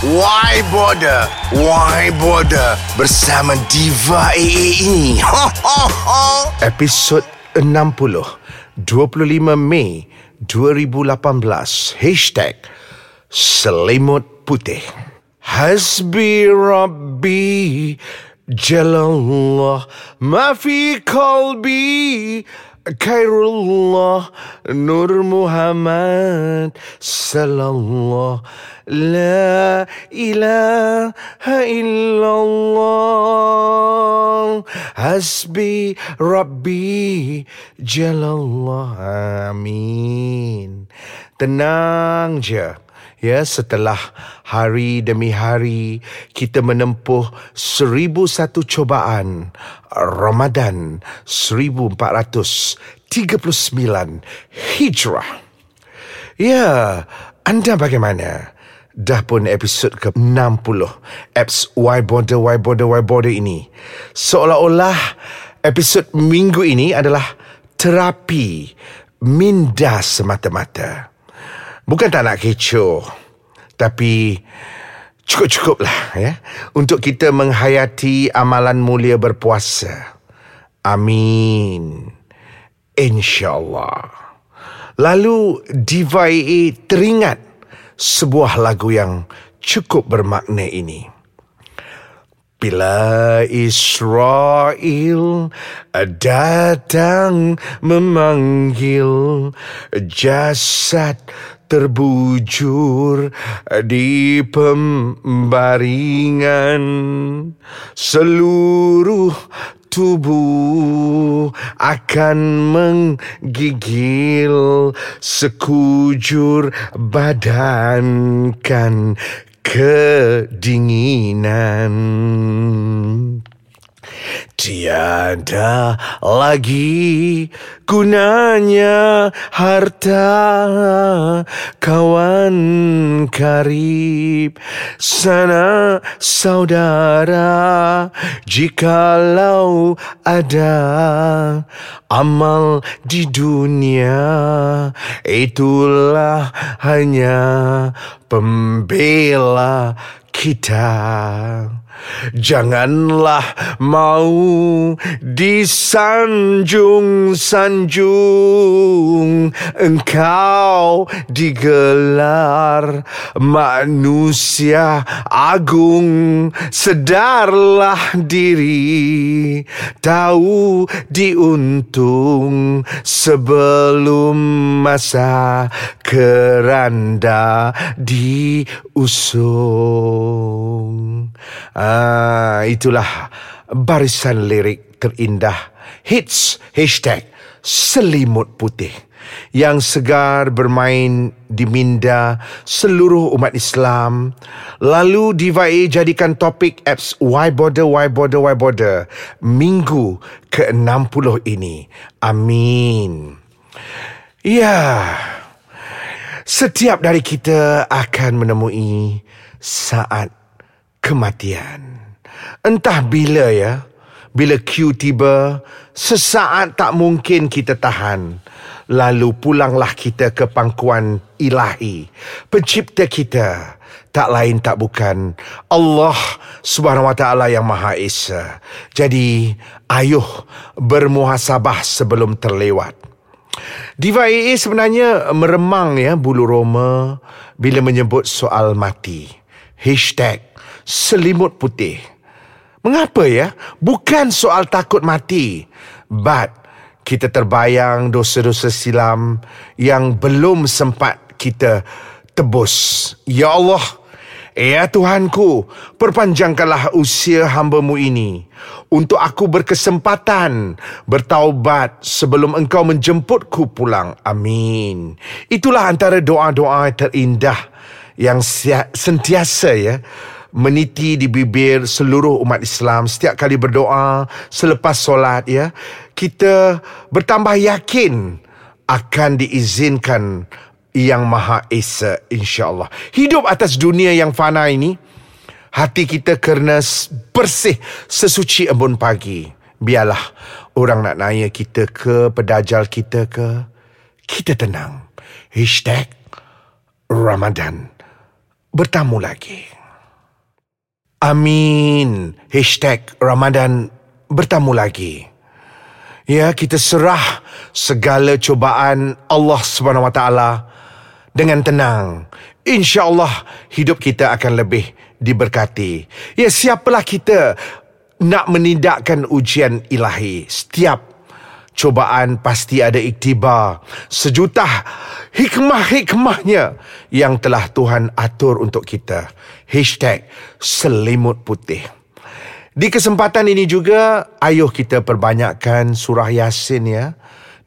Why Border? Why Border? Bersama Diva AA ini. Ha. Episod 60 25 Mei 2018 Hashtag Selimut Putih Hasbi Rabbi Jalallah Ma fi qalbi Khairullah Nur Muhammad Sallallahu La ilaha illallah Hasbi Rabbi Jalallah Amin. Tenang je Ya, setelah hari demi hari kita menempuh seribu satu cobaan Ramadan 1439 Hijrah. Ya, anda bagaimana? Dah pun episod ke-60 Apps Why Border, Why Border, Why Border ini Seolah-olah episod minggu ini adalah terapi minda semata-mata Bukan tak nak kecoh Tapi Cukup-cukup lah ya. Untuk kita menghayati amalan mulia berpuasa. Amin. InsyaAllah. Lalu Diva AA teringat Sebuah lagu yang cukup bermakna ini. Bila Israel datang memanggil jasad terbujur di pembaringan seluruh tubuh akan menggigil sekujur badan kan kedinginan Tiada lagi gunanya harta kawan karib. Sana saudara jikalau ada amal di dunia itulah hanya pembela kita Janganlah mau disanjung-sanjung Engkau digelar manusia agung. Sedarlah diri Tahu diuntung Sebelum masa keranda diusung Ah, itulah barisan lirik terindah hits hashtag selimut putih yang segar bermain di minda seluruh umat Islam. Lalu Diva A jadikan topik apps Why Border, Why Border, Why Border minggu ke-60 ini. Amin. Ya, setiap dari kita akan menemui saat kematian. Entah bila ya, bila Q tiba, sesaat tak mungkin kita tahan. Lalu pulanglah kita ke pangkuan ilahi, pencipta kita. Tak lain tak bukan Allah Subhanahu Wa Taala yang Maha Esa. Jadi, ayuh bermuhasabah sebelum terlewat. Diva AA sebenarnya meremang ya bulu roma bila menyebut soal mati. Hashtag selimut putih. Mengapa ya? Bukan soal takut mati. But kita terbayang dosa-dosa silam yang belum sempat kita tebus. Ya Allah, ya Tuhanku, perpanjangkanlah usia hamba-Mu ini untuk aku berkesempatan bertaubat sebelum Engkau menjemputku pulang. Amin. Itulah antara doa-doa terindah yang sentiasa ya meniti di bibir seluruh umat Islam. Setiap kali berdoa selepas solat ya kita bertambah yakin akan diizinkan yang maha esa insyaallah. Hidup atas dunia yang fana ini hati kita kerana bersih sesuci embun pagi. Biarlah orang nak nanya kita ke pedajal kita ke kita tenang. Hashtag Ramadan. Bertamu lagi Amin. Hashtag Ramadan bertamu lagi. Ya, kita serah segala cubaan Allah Subhanahu Wa Taala dengan tenang. Insya-Allah hidup kita akan lebih diberkati. Ya, siapalah kita nak menindakkan ujian ilahi. Setiap cubaan pasti ada iktibar. Sejuta hikmah-hikmahnya yang telah Tuhan atur untuk kita. Hashtag selimut putih. Di kesempatan ini juga, ayuh kita perbanyakkan surah Yasin ya.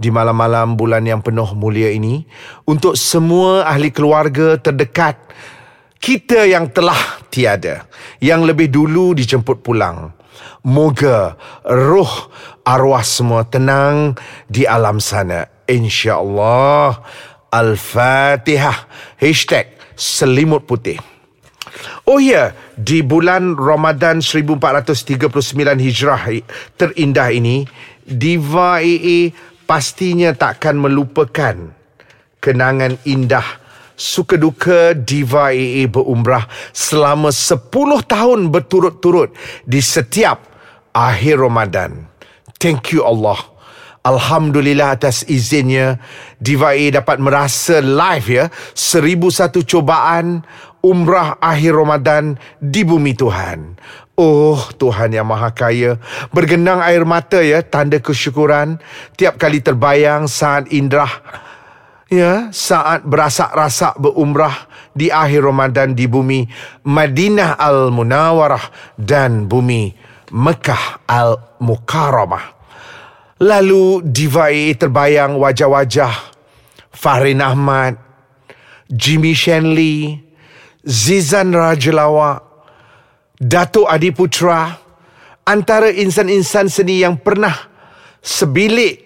Di malam-malam bulan yang penuh mulia ini. Untuk semua ahli keluarga terdekat. Kita yang telah tiada. Yang lebih dulu dijemput pulang. Moga roh arwah semua tenang di alam sana. InsyaAllah. Al-Fatihah. Hashtag selimut putih. Oh ya, di bulan Ramadan 1439 Hijrah terindah ini, Diva AA pastinya takkan melupakan kenangan indah suka duka Diva AA berumrah selama 10 tahun berturut-turut di setiap akhir Ramadan. Thank you Allah. Alhamdulillah atas izinnya Diva A dapat merasa live ya seribu satu cobaan umrah akhir Ramadan di bumi Tuhan. Oh Tuhan yang Maha Kaya Bergenang air mata ya Tanda kesyukuran Tiap kali terbayang saat indah Ya, saat berasak-rasak berumrah di akhir Ramadan di bumi Madinah Al-Munawarah dan bumi Mekah Al-Mukarramah. Lalu divai terbayang wajah-wajah Fahrin Ahmad, Jimmy Shenley, Zizan Rajalawa, Datuk Adi Putra, antara insan-insan seni yang pernah sebilik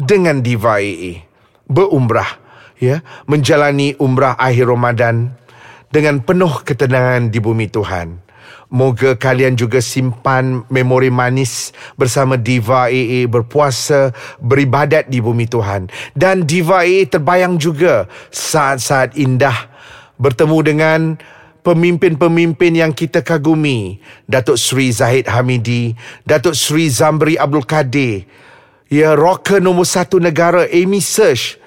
dengan divai berumrah ya menjalani umrah akhir Ramadan dengan penuh ketenangan di bumi Tuhan. Moga kalian juga simpan memori manis bersama Diva AA berpuasa, beribadat di bumi Tuhan. Dan Diva AA terbayang juga saat-saat indah bertemu dengan pemimpin-pemimpin yang kita kagumi. Datuk Sri Zahid Hamidi, Datuk Sri Zamri Abdul Kadir, ya rocker nombor satu negara Amy Search,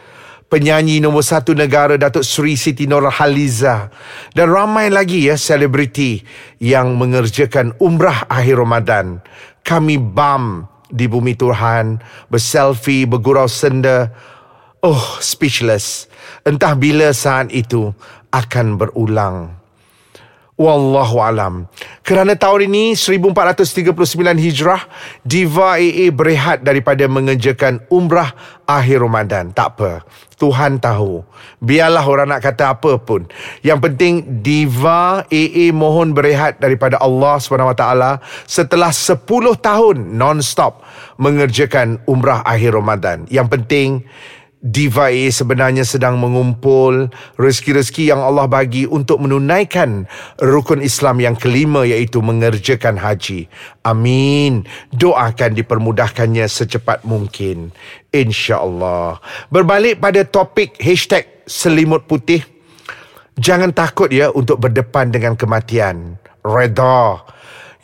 penyanyi nombor satu negara Datuk Seri Siti Nurhaliza dan ramai lagi ya selebriti yang mengerjakan umrah akhir Ramadan. Kami bam di bumi Tuhan, berselfie, bergurau senda. Oh, speechless. Entah bila saat itu akan berulang. Wallahu alam. Kerana tahun ini 1439 Hijrah, Diva AA berehat daripada mengerjakan umrah akhir Ramadan. Tak apa. Tuhan tahu. Biarlah orang nak kata apa pun. Yang penting Diva AA mohon berehat daripada Allah SWT setelah 10 tahun non-stop mengerjakan umrah akhir Ramadan. Yang penting Diva A sebenarnya sedang mengumpul rezeki-rezeki yang Allah bagi untuk menunaikan rukun Islam yang kelima iaitu mengerjakan haji. Amin. Doakan dipermudahkannya secepat mungkin. InsyaAllah. Berbalik pada topik hashtag selimut putih. Jangan takut ya untuk berdepan dengan kematian. Reda.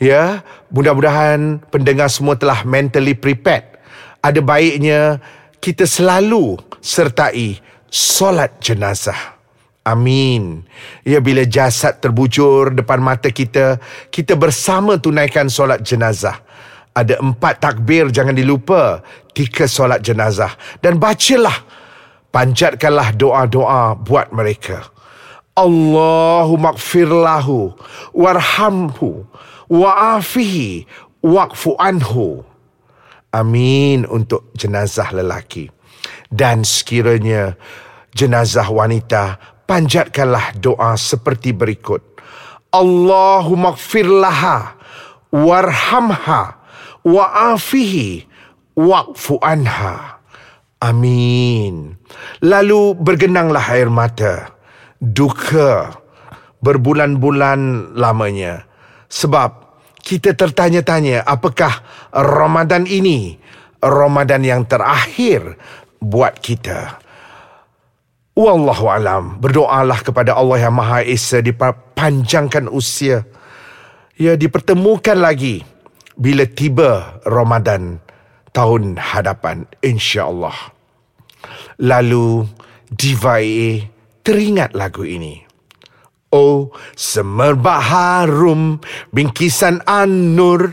Ya, mudah-mudahan pendengar semua telah mentally prepared. Ada baiknya kita selalu sertai solat jenazah. Amin. Ya bila jasad terbujur depan mata kita, kita bersama tunaikan solat jenazah. Ada empat takbir jangan dilupa. Tiga solat jenazah. Dan bacalah. Panjatkanlah doa-doa buat mereka. Allahumma gfirlahu warhamhu wa'afihi wa'fu anhu. Amin untuk jenazah lelaki. Dan sekiranya jenazah wanita, panjatkanlah doa seperti berikut. Allahumma gfir laha warhamha wa'afihi wa'fu anha. Amin. Lalu bergenanglah air mata. Duka berbulan-bulan lamanya. Sebab kita tertanya-tanya apakah Ramadan ini Ramadan yang terakhir buat kita. Wallahu alam. Berdoalah kepada Allah yang Maha Esa dipanjangkan usia Ya, dipertemukan lagi bila tiba Ramadan tahun hadapan insya-Allah. Lalu Diva AA teringat lagu ini. Oh, semerbak harum bingkisan An-Nur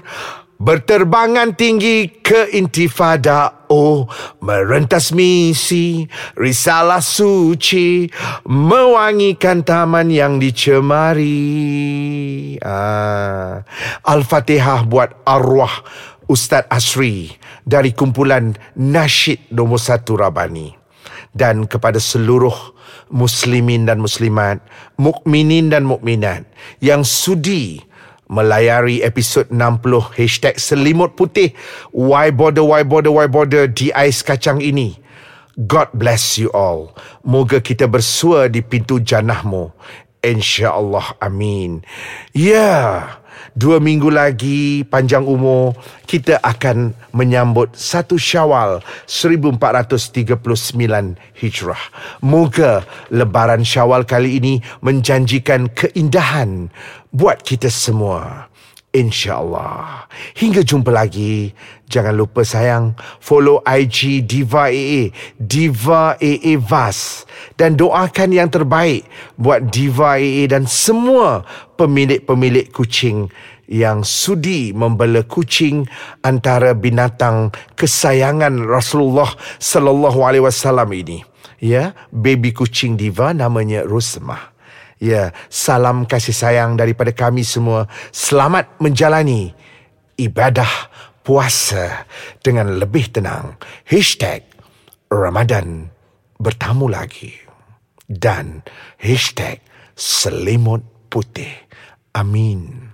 Berterbangan tinggi ke intifada Oh merentas misi Risalah suci Mewangikan taman yang dicemari ah. Al-Fatihah buat arwah Ustaz Asri Dari kumpulan Nasyid Nombor Satu Rabani Dan kepada seluruh muslimin dan muslimat Mukminin dan mukminat Yang sudi melayari episod 60 hashtag selimut putih why border why border why border di ais kacang ini. God bless you all. Moga kita bersua di pintu jannahmu. Insyaallah amin. Ya. yeah. Dua minggu lagi panjang umur kita akan menyambut satu syawal 1439 Hijrah. Moga lebaran syawal kali ini menjanjikan keindahan buat kita semua. InsyaAllah. Hingga jumpa lagi. Jangan lupa sayang, follow IG Diva AA, Diva AA Vas. Dan doakan yang terbaik buat Diva AA dan semua pemilik-pemilik kucing yang sudi membela kucing antara binatang kesayangan Rasulullah sallallahu alaihi wasallam ini. Ya, baby kucing Diva namanya Rusmah. Ya, salam kasih sayang daripada kami semua. Selamat menjalani ibadah puasa dengan lebih tenang. Hashtag Ramadan bertamu lagi. Dan hashtag selimut putih. Amin.